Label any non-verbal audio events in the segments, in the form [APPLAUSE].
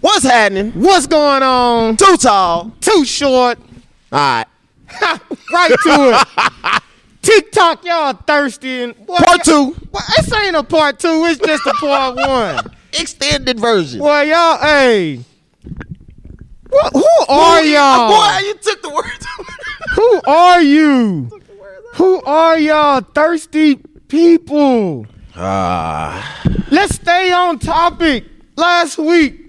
What's happening? What's going on? Too tall. Too short. All right. right to it. [LAUGHS] TikTok, y'all thirsty. And, boy, Part two. Well, this ain't a part two. It's just a part one. [LAUGHS] Extended version. Boy, y'all, hey. What, who are y'all? Boy, you took the words. Who are you? Who are y'all thirsty people? Ah. Let's stay on topic. Last week,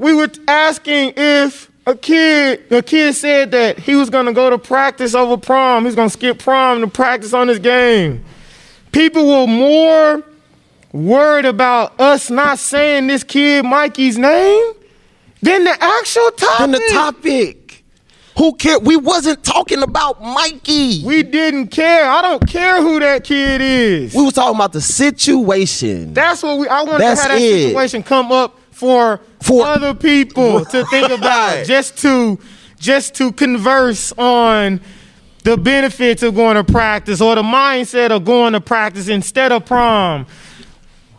we were asking if a kid, a kid said that he was gonna go to practice over prom. He's gonna skip prom to practice on his game. People were more worried about us not saying this kid Mikey's name than the actual topic. Then the topic. Who cared? We wasn't talking about Mikey. We didn't care. I don't care who that kid is. We was talking about the situation. That's what we. I wanted That's to have that it. situation come up for For- other people to think [LAUGHS] about, just to just to converse on the benefits of going to practice or the mindset of going to practice instead of prom.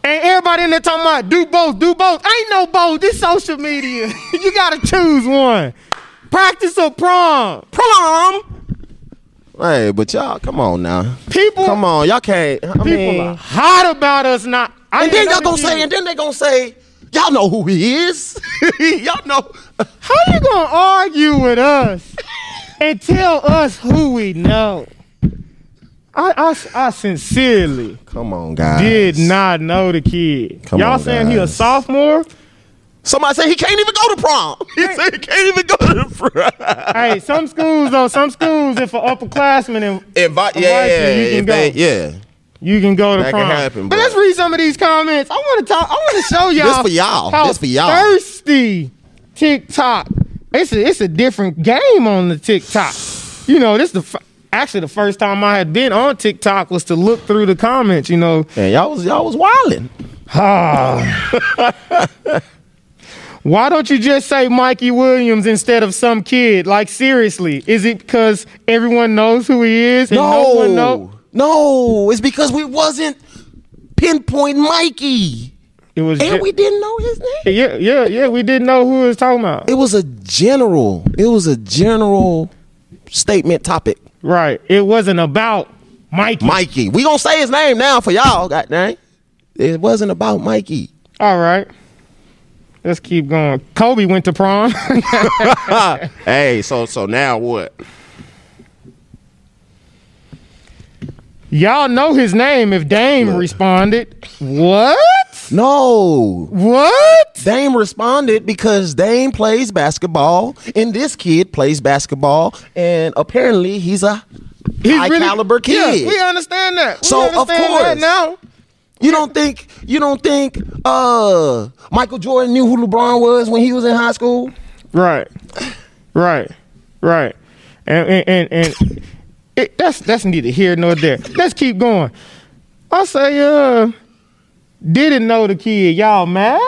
And everybody in there talking about do both, do both. Ain't no both. This social media. [LAUGHS] you gotta choose one. Practice or prom. Prom. Hey, but y'all, come on now. People, Come on, y'all can't. I people mean, are hot about us not. I and then y'all gonna say, and then they gonna say, y'all know who he is. [LAUGHS] y'all know. How you gonna argue with us and tell us who we know? I, I, I sincerely Come on, guys. did not know the kid. Come Y'all on, saying he a sophomore? Somebody [LAUGHS] said he can't even go to prom. He said he can't even go to the prom. hey, some schools though, some schools if an upperclassman and Invite, yeah, you, you can if go. they- yeah. You can go to That can happen, but let's read some of these comments. I want to talk. I want to show y'all. This for y'all. How This for y'all. Thirsty TikTok. It's a, it's a different game on the TikTok. You know, this the f- actually the first time I had been on TikTok was to look through the comments. You know, And y'all was y'all was wilding. why don't you just say Mikey Williams instead of some kid? Like seriously, is it because everyone knows who he is and no, one know? No, it's because we wasn't pinpoint Mikey, It was and ju- we didn't know his name. yeah, yeah, yeah. We didn't know who he was talking about. It was a general. It was a general statement topic. Right. It wasn't about Mikey. Mikey. We gonna say his name now for y'all. Got name. It wasn't about Mikey. All right. Let's keep going. Kobe went to prom. [LAUGHS] [LAUGHS] hey, so so now what? Y'all know his name if Dame responded. What? No. What? Dame responded because Dame plays basketball, and this kid plays basketball, and apparently he's a high caliber kid. Yeah, we understand that. We So, of understand that course. now. You don't think you don't think uh Michael Jordan knew who LeBron was when he was in high school? Right. Right. Right. And and and, and it, that's that's neither here nor there. Let's keep going. I say, uh, didn't know the kid. Y'all mad?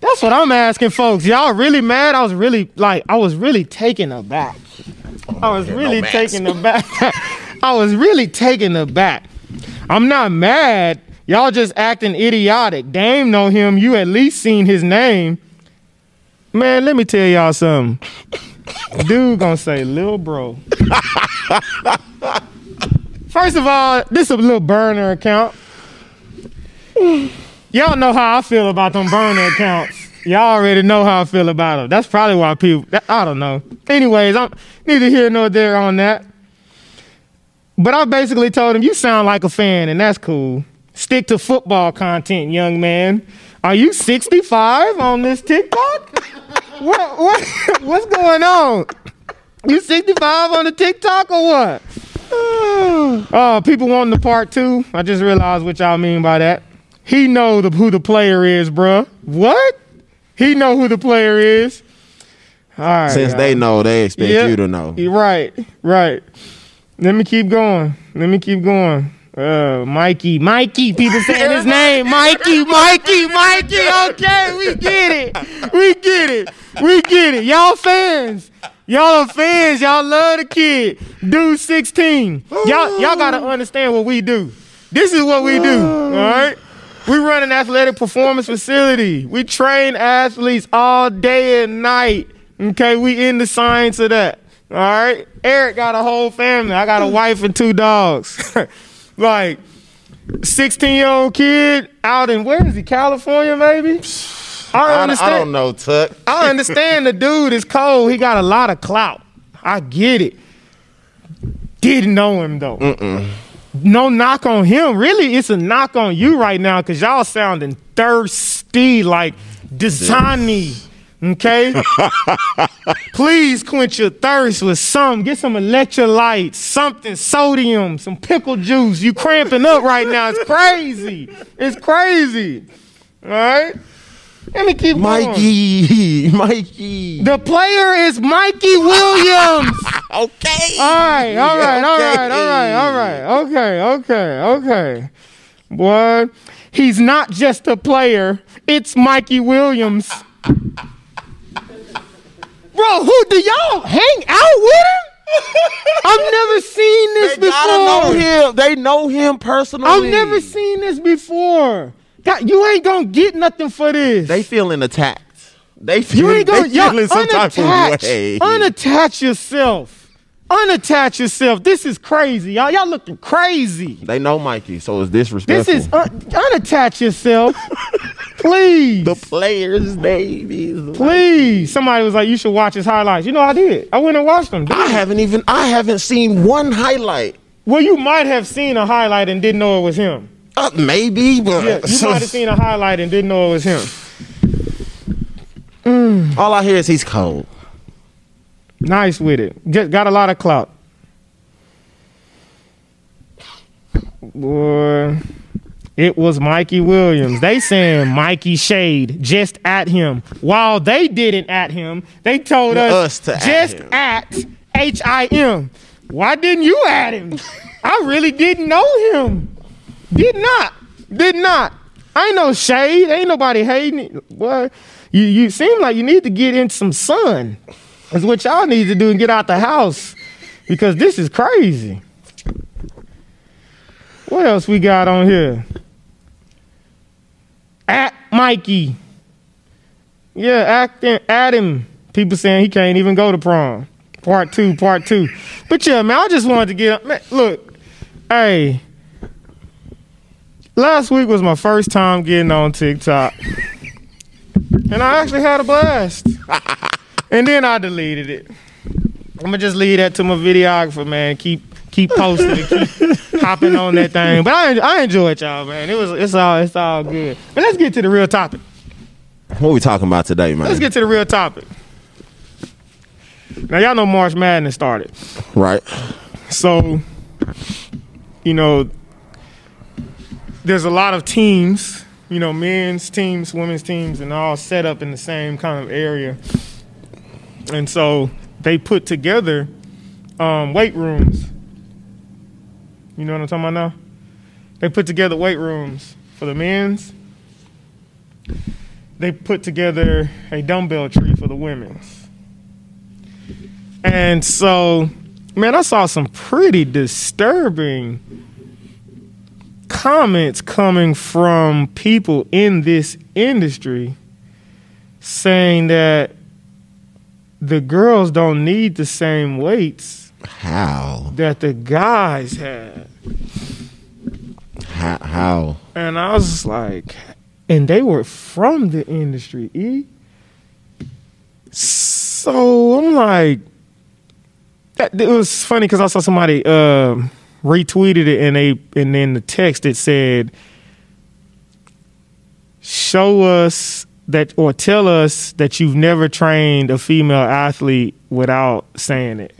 That's what I'm asking, folks. Y'all really mad? I was really like, I was really taken aback. I was really mad. taken aback. [LAUGHS] I was really taken aback. I'm not mad. Y'all just acting idiotic. Dame know him. You at least seen his name. Man, let me tell y'all something. Dude gonna say lil bro. [LAUGHS] [LAUGHS] First of all, this is a little burner account. Y'all know how I feel about them burner accounts. Y'all already know how I feel about them. That's probably why people. that- I don't know. Anyways, I'm neither here nor there on that. But I basically told him, "You sound like a fan, and that's cool. Stick to football content, young man. Are you 65 on this TikTok? what what [LAUGHS] what's going on? You 65 on the TikTok or what? Oh, [SIGHS] people wanting the part two. I just realized what y'all mean by that. He know the, who the player is, bruh. What? He know who the player is. All right. Since y'all. they know, they expect Yeah. you to know. Right, right. Let me keep going. Let me keep going. Uh, Mikey, Mikey. People saying his [LAUGHS] name, Mikey, Mikey, Mikey. Okay, we get it. We get it. We get it. Y'all fans. Y'all are fans. Y'all love the kid. Dude, 16. Y'all, y'all gotta understand what we do. This is what we do. All right. we run an athletic performance facility. We train athletes all day and night. Okay, we in the science of that. All right. Eric got a whole family. I got a wife and two dogs. [LAUGHS] like 16 year old kid out in where is he? California, maybe? I, understand. I don't know, Tuck. I understand the dude is cold. He got a lot of clout. I get it. Didn't know him though. Mm-mm. No knock on him. Really, it's a knock on you right now because y'all sounding thirsty like Dasani. Okay? [LAUGHS] Please quench your thirst with some. Get some electrolytes, something, sodium, some pickle juice. You cramping up right now. It's crazy. It's crazy. All right? Let me keep Mikey, going. Mikey. The player is Mikey Williams. [LAUGHS] okay. All right, all right, all right, all right, all right. Okay, okay, okay. Boy, he's not just a player. It's Mikey Williams. Bro, who do y'all hang out with him? [LAUGHS] I've never seen this before. they before. Know him. They know him personally. I've never seen this before. God, you ain't gonna get nothing for this. They feeling attacked. They feeling, you ain't gonna, they feeling some type of way. Unattach yourself. Unattach yourself. This is crazy, y'all. Y'all looking crazy. They know Mikey, so it's disrespectful. This is un- unattach yourself. [LAUGHS] Please. The player's name is. Please. Somebody was like, you should watch his highlights. You know, I did. I went and watched them. I haven't even. I haven't seen one highlight. Well, you might have seen a highlight and didn't know it was him. Uh, maybe, but yeah, you might have [LAUGHS] seen a highlight and didn't know it was him. Mm. All I hear is he's cold. Nice with it. Just got a lot of clout. Boy, it was Mikey Williams. They saying Mikey Shade just at him. While they didn't at him, they told us, us to just at H I M. Why didn't you at him? I really didn't know him. Did not. Did not. I ain't no shade. Ain't nobody hating. Boy, you you seem like you need to get in some sun. That's what y'all need to do and get out the house because this is crazy. What else we got on here? At Mikey. Yeah, acting him. People saying he can't even go to prom. Part two, part two. But yeah, man, I just wanted to get man, look, hey. Last week was my first time getting on TikTok. And I actually had a blast. [LAUGHS] and then I deleted it. I'm gonna just leave that to my videographer, man. Keep keep posting and keep [LAUGHS] hopping on that thing. But I I enjoyed y'all, man. It was it's all it's all good. But let's get to the real topic. What we talking about today, man? Let's get to the real topic. Now y'all know March Madness started, right? So, you know, there's a lot of teams, you know, men's teams, women's teams, and all set up in the same kind of area and so they put together um, weight rooms. You know what I'm talking about now? They put together weight rooms for the men's. They put together a dumbbell tree for the women's. And so, man, I saw some pretty disturbing comments coming from people in this industry saying that the girls don't need the same weights. How? That the guys had. How? how? And I was like, and they were from the industry, E. So I'm like, that, it was funny because I saw somebody uh, retweeted it, and they and then the text it said, "Show us that or tell us that you've never trained a female athlete without saying it.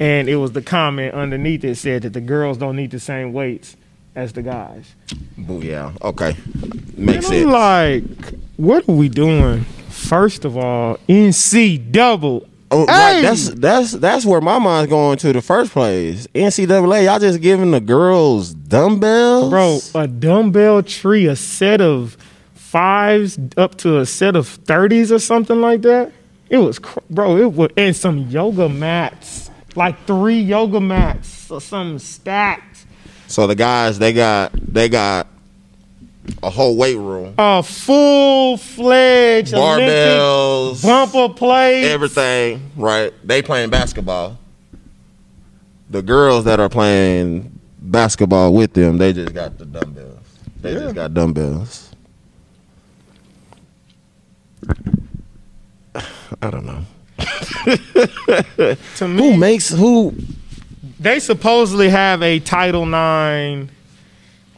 And it was the comment underneath it said that the girls don't need the same weights as the guys. Yeah, okay. Makes sense. like, what are we doing? First of all, NC double. Oh, right. That's that's that's where my mind's going to the first place. NCAA, y'all just giving the girls dumbbells, bro. A dumbbell tree, a set of fives up to a set of 30s or something like that. It was, bro, it was, and some yoga mats, like three yoga mats or something stacked. So the guys, they got, they got a whole weight room, a full fledged barbells, bumper plate, everything. Right? They playing basketball. The girls that are playing basketball with them, they just got the dumbbells. They Yeah. just got dumbbells. I don't know. To me, Who makes who? they supposedly have a Title IX.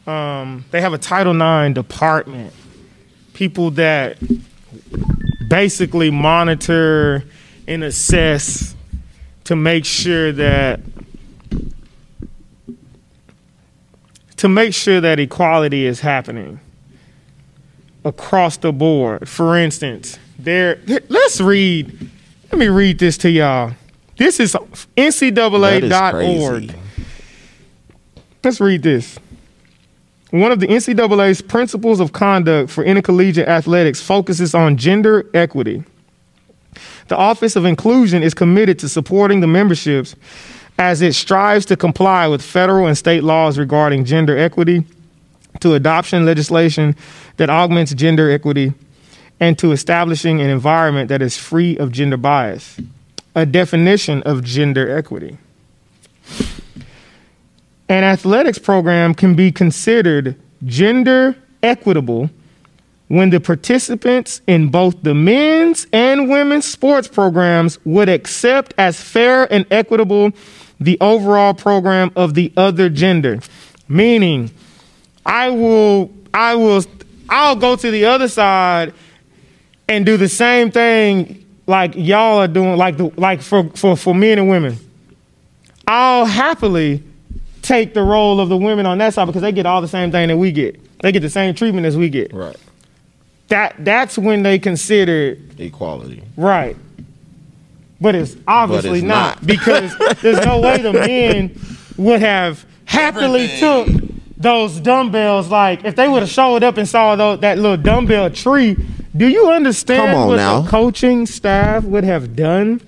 Um, they have a Title IX department. People that basically monitor and assess to make sure that to make sure that equality is happening across the board. For instance, there let's read let me read this to y'all. This is ncaa.org. Let's read this. One of the NCAA's principles of conduct for intercollegiate athletics focuses on gender equity. The Office of Inclusion is committed to supporting the memberships as it strives to comply with federal and state laws regarding gender equity, to adoption legislation that augments gender equity, and to establishing an environment that is free of gender bias. A definition of gender equity. An athletics program can be considered gender equitable when the participants in both the men's and women's sports programs would accept as fair and equitable the overall program of the other gender. Meaning, I will, I will, I'll go to the other side and do the same thing like y'all are doing, like the, like for, for, for men and women. I'll happily take the role of the women on that side because they get all the same thing that we get. They get the same treatment as we get. Right. That that's when they consider Equality. right. But it's obviously it's not, not. [LAUGHS] because there's no way the men would have happily took those dumbbells. Like if they would have showed up and saw tho- that little dumbbell tree, do you understand Come on what now. the coaching staff would have done?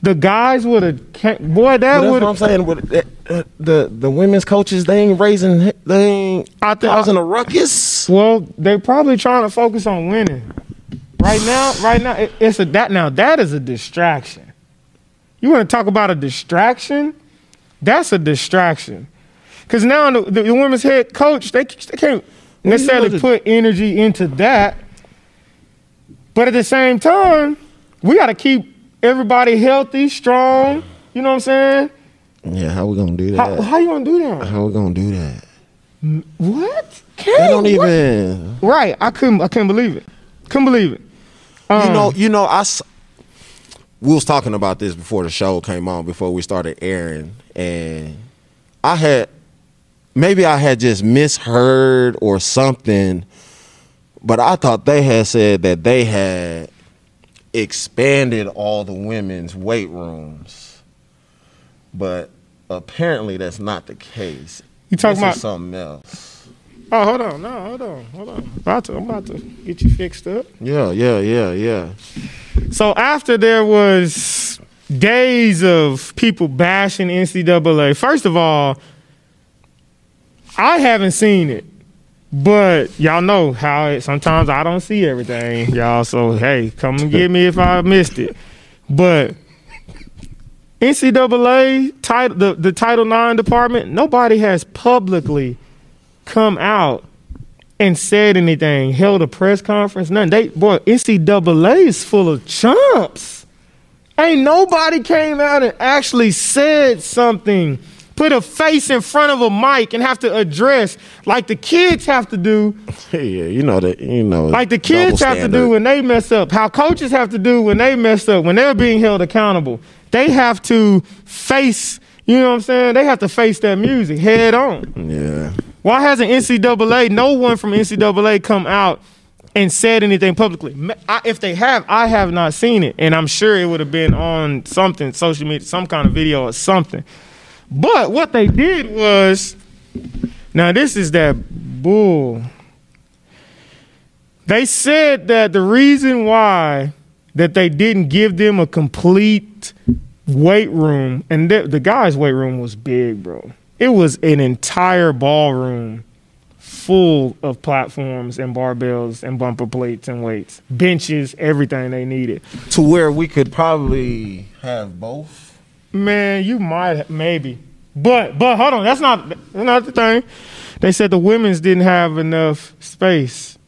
The guys would have, boy, that But would what I'm saying. With uh, the the women's coaches, they ain't raising, they ain't I think- causing a ruckus. Well, they're probably trying to focus on winning. Right now, right now, it- it's a that now that is a distraction. You want to talk about a distraction? That's a distraction. Because now the, the, the women's head coach, they, they can't necessarily to- put energy into that. But at the same time, we got to keep everybody healthy, strong. You know what I'm saying? Yeah, how we gonna do that? how you gonna do that? How we gonna do that? What? They Can't, don't what? even. Right. I couldn't. I couldn't believe it. Couldn't believe it. You Um, know, you know, I. We was talking about this before the show came on, before we started airing, and I had maybe I had just misheard or something, but I thought they had said that they had expanded all the women's weight rooms, but apparently that's not the case. You talking This about- something else? Oh, hold on. No, hold on. Hold on. About to, I'm about to get you fixed up. Yeah, yeah, yeah, yeah. So after there was days of people bashing NCAA, first of all, I haven't seen it. But y'all know how it sometimes I don't see everything, y'all. So hey, come and get me if I missed it. But NCAA title the, the Title IX department, nobody has publicly come out and said anything, held a press conference, nothing. They boy, NCAA is full of chumps. Ain't nobody came out and actually said something, put a face in front of a mic and have to address like the kids have to do, [LAUGHS] Yeah, you know that. You know, like the kids have to do when they mess up, how coaches have to do when they mess up, when they're being held accountable. They have to face, you know what I'm saying? They have to face that music head on. Yeah. Why hasn't NCAA, no one from NCAA come out and said anything publicly? I, if they have, I have not seen it. And I'm sure it would have been on something, social media, some kind of video or something. But what they did was, now this is that bull. They said that the reason why that they didn't give them a complete weight room, and the, the guy's weight room was big, bro. It was an entire ballroom full of platforms and barbells and bumper plates and weights, benches, everything they needed. To where we could probably have both. Man, you might maybe, but but hold on, that's not that's not the thing. They said the women's didn't have enough space,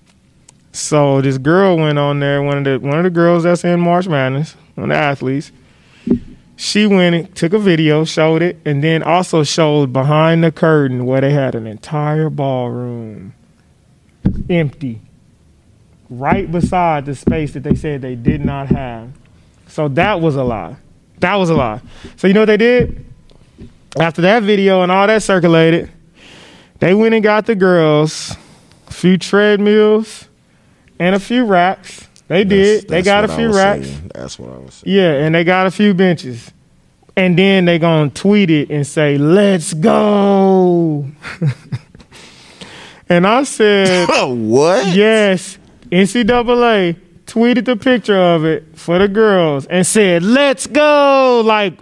so this girl went on there. One of the one of the girls that's in March Madness, one of the athletes. She went and took a video, showed it, and then also showed behind the curtain where they had an entire ballroom empty, right beside the space that they said they did not have. So that was a lie. That was a lie. So you know what they did? After that video and all that circulated, they went and got the girls a few treadmills and a few racks. They did. That's- they got a few racks. saying. That's what I was saying. Yeah, and they got a few benches. And then they gonna tweet it and say, "Let's go." [LAUGHS] and I said, [LAUGHS] what? "Yes." NCAA tweeted the picture of it for the girls and said, "Let's go!" Like,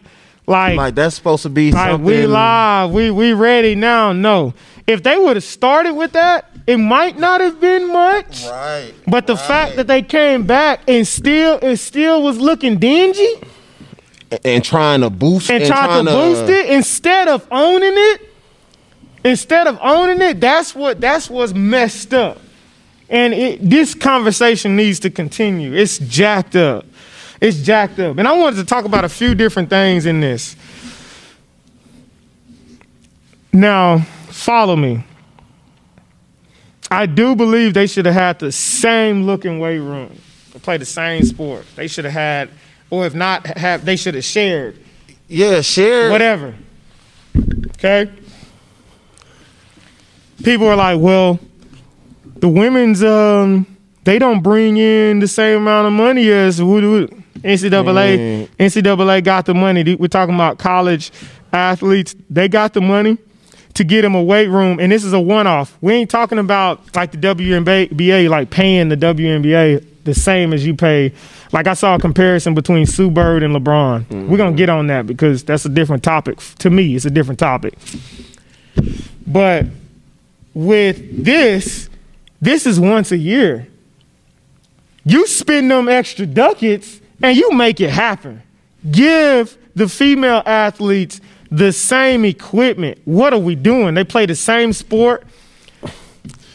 like, Like that's supposed to be like something. we live, we we ready now. No, if they would have started with that, it might not have been much. Right. But the fact that they came back and still it still was looking dingy and trying to boost and, tried to boost it instead of owning it, instead of owning it, that's what that's what's messed up. And it, this conversation needs to continue. It's jacked up. It's jacked up. And I wanted to talk about a few different things in this. Now, follow me. I do believe they should have had the same looking weight room to play the same sport. They should have had, or if not, have they should have shared Yeah, shared. whatever. Okay? People are like, well, the women's um they don't bring in the same amount of money as NCAA. NCAA got the money. We're talking about college athletes. They got the money to get them a weight room, and this is a one-off. We ain't talking about like the WNBA, like paying the WNBA the same as you pay. Like I saw a comparison between Sue Bird and LeBron. We're gonna get on that because that's a different topic. To me, it's a different topic. But with this, this is once a year. You spend them extra ducats and you make it happen. Give the female athletes the same equipment. What are we doing? They play the same sport,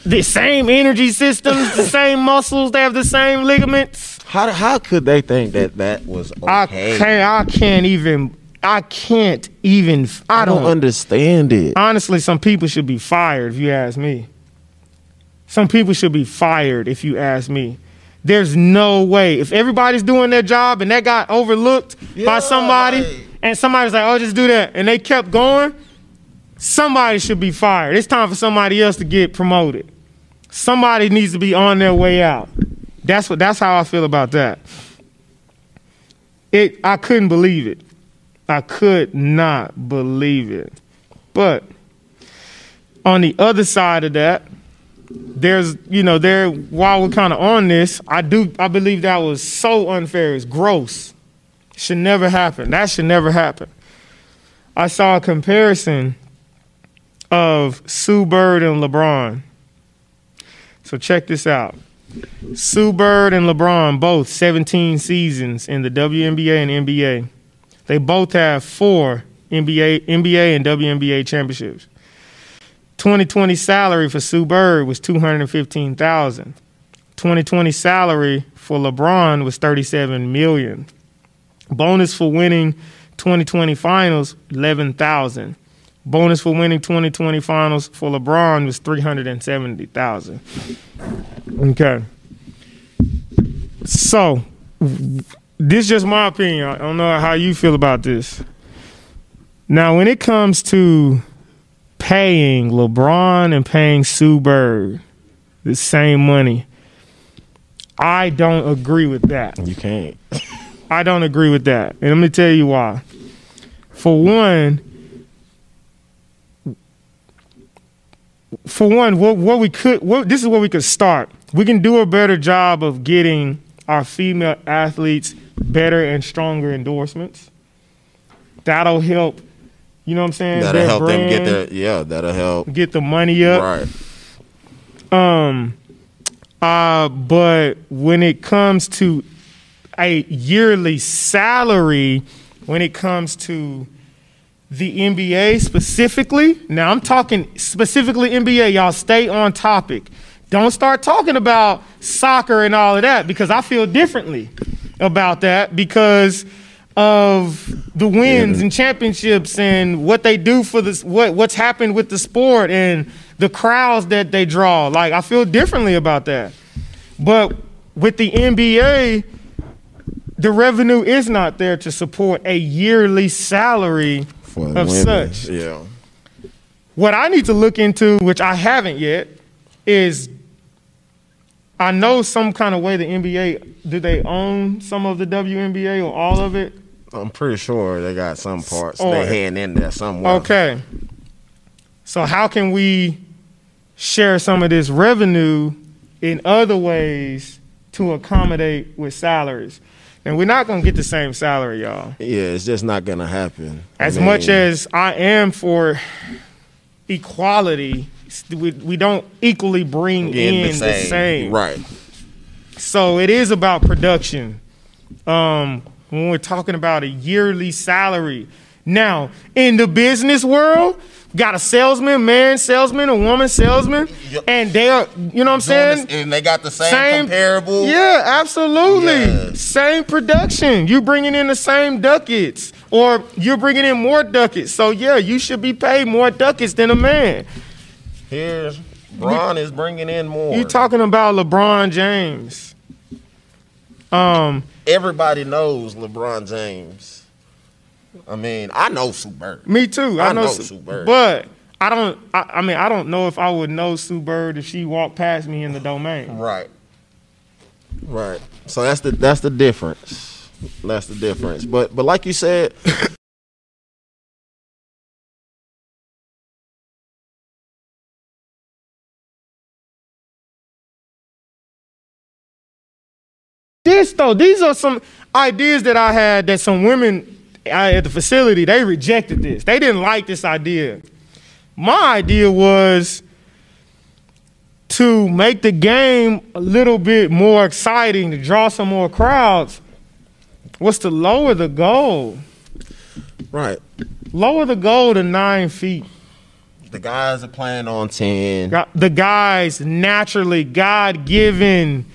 the same energy systems, the [LAUGHS] same muscles, they have the same ligaments. How how could they think that that was I okay? can't I can't even I can't even I I don't don't understand it. honestly, some people should be fired if you ask me. Some people should be fired if you ask me. There's no way. If everybody's doing their job and that got overlooked Yeah, by somebody and somebody's like, oh, just do that, and they kept going, somebody should be fired. It's time for somebody else to get promoted. Somebody needs to be on their way out. That's what that's how I feel about that. It I couldn't believe it. I could not believe it. But on the other side of that, there's you know there while we're kind of on this, I do I believe that was so unfair. It's gross. Should never happen. That should never happen. I saw a comparison of Sue Bird and LeBron. So check this out. Sue Bird and LeBron both 17 seasons in the WNBA and NBA. They both have four NBA, NBA and WNBA championships. 2020 salary for Sue Bird was 215,000. 2020 salary for LeBron was 37 million. Bonus for winning 2020 finals 11,000. Bonus for winning 2020 finals for LeBron was 370,000. Okay. So, this is just my opinion. I don't know how you feel about this. Now, when it comes to paying LeBron and paying Sue Bird the same money, I don't agree with that. You can't. I don't agree with that. And let me tell you why. For one, for one, what, what we could, what, this is where we could start. We can do a better job of getting our female athletes better and stronger endorsements. That'll help. You know what I'm saying? That'll Their help them get their yeah. That'll help. get the money up. Right. Um, uh, but when it comes to a yearly salary, when it comes to the NBA specifically, now I'm talking specifically NBA, y'all stay on topic. Don't start talking about soccer and all of that because I feel differently about that because of the wins and championships and what they do for this what what's happened with the sport and the crowds that they draw. Like I feel differently about that. But with the NBA, the revenue is not there to support a yearly salary For of women. such. Yeah. What I need to look into, which I haven't yet, is I know some kind of way the NBA do they own some of the WNBA or all of it? I'm pretty sure they got some parts Oh, they hand in there somewhere. Okay. So how can we share some of this revenue in other ways to accommodate with salaries? And we're not gonna get the same salary, y'all. Yeah, it's just not gonna happen. I As mean, much as I am for equality, we, we don't equally bring in the same. Right. So it is about production. Um, when we're talking about a yearly salary. Now, in the business world, got a salesman, man salesman, a woman salesman, Yep. and they are, you know what I'm saying? and they got the same, comparable. Yeah, absolutely. Yes. Same production. You bringing in the same ducats, or you're bringing in more ducats. So yeah, you should be paid more ducats than a man. Here's Braun is bringing in more. You talking about LeBron James? Um, Everybody knows LeBron James. I mean, I know Sue Bird. me too. I, I know, know Sue- Sue Bird. but I don't. I, I mean, I don't know if I would know Sue Bird if she walked past me in the domain. Right. Right. So that's the that's the difference. That's the difference. But but like you said, this though, these are some ideas that I had that some women at the facility they rejected this. They didn't like this idea. My idea was to make the game a little bit more exciting, to draw some more crowds. Was to lower the goal, right. lower the goal to nine feet. The guys are playing on ten. The guys naturally, God given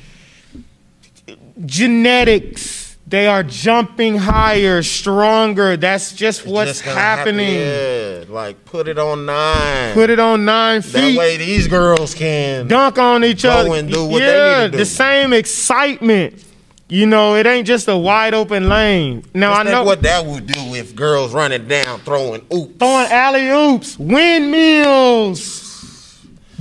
genetics, they are jumping higher, stronger. That's just what's Just gonna happen. happening. Yeah, like put it on nine. Put it on nine that way these girls can. dunk on each Go other. and do what they need to do. the same excitement. You know, it ain't just a wide open lane. Now I know what that would do if girls running down throwing oops. throwing alley oops, windmills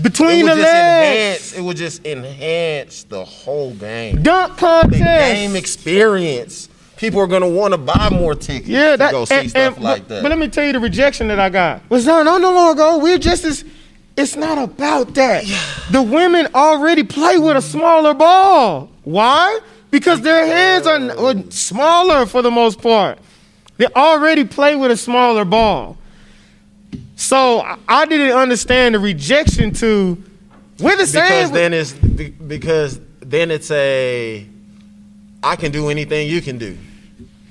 between the legs, enhance. It would just enhance the whole game. dunk contest. The game experience. People are gonna want to buy more tickets. Yeah, to that go see and- stuff and- like that. But let me tell you the rejection that I got. Was no, no, no longer. We're just as. It's not about that. The women already play with a smaller ball. Why? Because their hands are smaller for the most part. They already play with a smaller ball. So I- didn't understand the rejection to. We're the because same. then it's because then it's a I can do anything you can do.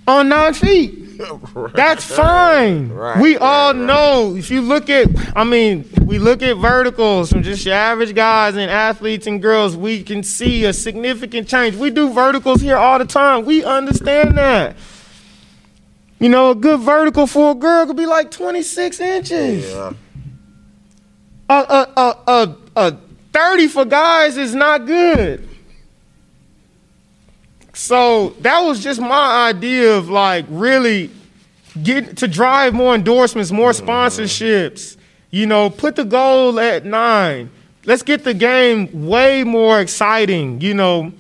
on nine feet. [LAUGHS] That's fine. Right, we all right, right. know if you look at, I mean, we look at verticals from just your average guys and athletes and girls, we can see a significant change. We do verticals here all the time. We understand that. You know, a good vertical for a girl could be like 26 inches. Yeah. A, a, a, a, a 30 for guys is not good. So that was just my idea of like really get to drive more endorsements, more mm-hmm. sponsorships. You know, put the goal at nine. Let's get the game way more exciting. You know,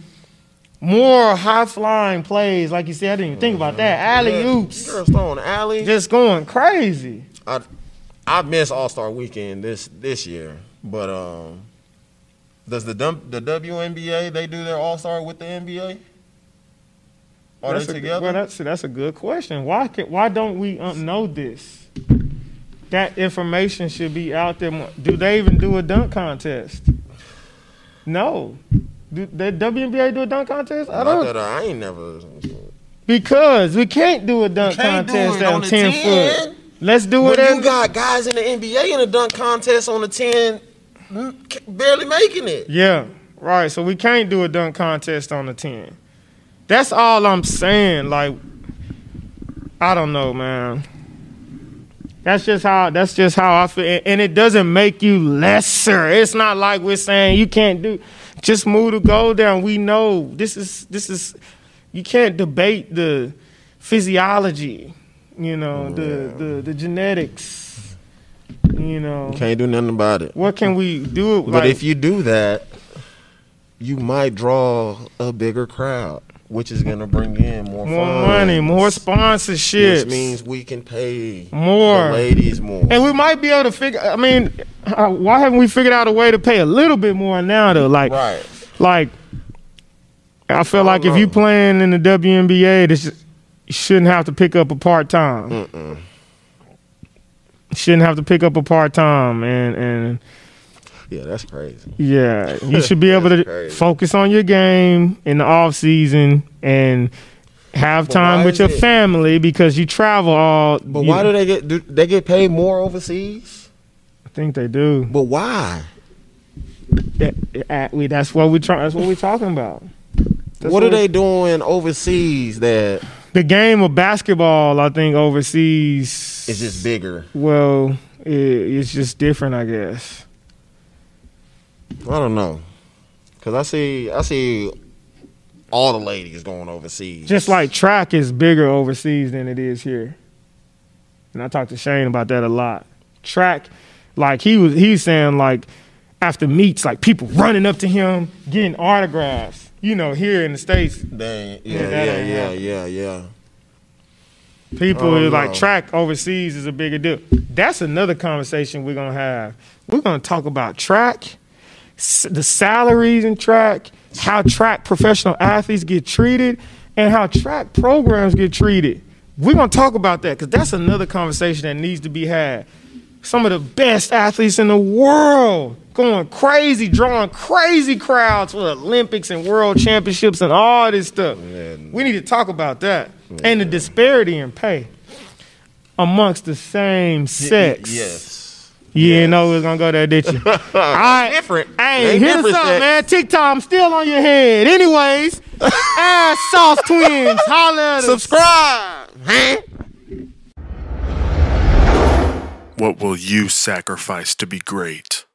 more high flying plays. Like you said, I didn't even think about that. Alley oops, throwing alley. just going crazy. I I miss All Star Weekend this this year, but um, does the dump, the WNBA they do their All Star with the NBA? Are that's they a, together? Well, that's that's a good question. Why can why don't we um, know this? That information should be out there. Do they even do a dunk contest? No. Do the WNBA do a dunk contest? I don't. that I ain't never. Because we can't do a dunk contest it at on 10, 10. foot. Let's do When it you got guys in the NBA in a dunk contest on the ten, barely making it. Yeah, right. So we can't do a dunk contest on the 10. That's all I'm saying. Like, I don't know, man. That's just how that's just how I feel. And it doesn't make you lesser. It's not like we're saying you can't do just move the goal down. We know this is this is you can't debate the physiology, you know, the, the the genetics. You know. Can't do nothing about it. What can we do? But Like, if you do that, you might draw a bigger crowd, which is going to bring in more more funds, money, more sponsorship, which means we can pay More. the ladies more. and we might be able to figure. I mean, uh, why haven't we figured out a way to pay a little bit more now? Though, like, right. like, I feel I like don't if you know. playing in the WNBA, this you shouldn't have to pick up a part time. Shouldn't have to pick up a part time, and and Yeah, that's crazy. yeah, you [LAUGHS] should be able to crazy. focus on your game in the off season and. Have But time with your it- family because you travel all. But why do they get do they get paid more overseas? I think they do. But why? That, that- we, that's what we try. That's what we're talking about. That's what are they doing overseas that The game of basketball, I think, overseas is just bigger? Well, it, it's just different, I guess. I don't know. Cause I see I see all the ladies going overseas. Just like track is bigger overseas than it is here, and I talked to Shane about that a lot. Track, like he was, he was saying like after meets, like people running up to him, getting autographs. You know, here in the states, Dang, Yeah, yeah, yeah, yeah, yeah, yeah. People Oh, like no. track overseas is a bigger deal. That's another conversation we're gonna have. We're gonna talk about track, the salaries in track, how track professional athletes get treated, and how track programs get treated. We're gonna talk about that because that's another conversation that needs to be had. Some of the best athletes in the world going crazy, drawing crazy crowds for Olympics and world championships and all this stuff. Yeah. We need to talk about that and the disparity in pay amongst the same sex. Yes. You Yes. didn't know we was gonna go there, did you? All right. Different. Hey, They hit us different up, sex. man. TikTok, I'm still on your head. Anyways, [LAUGHS] ass sauce twins. Holla. Subscribe. Huh? What will you sacrifice to be great?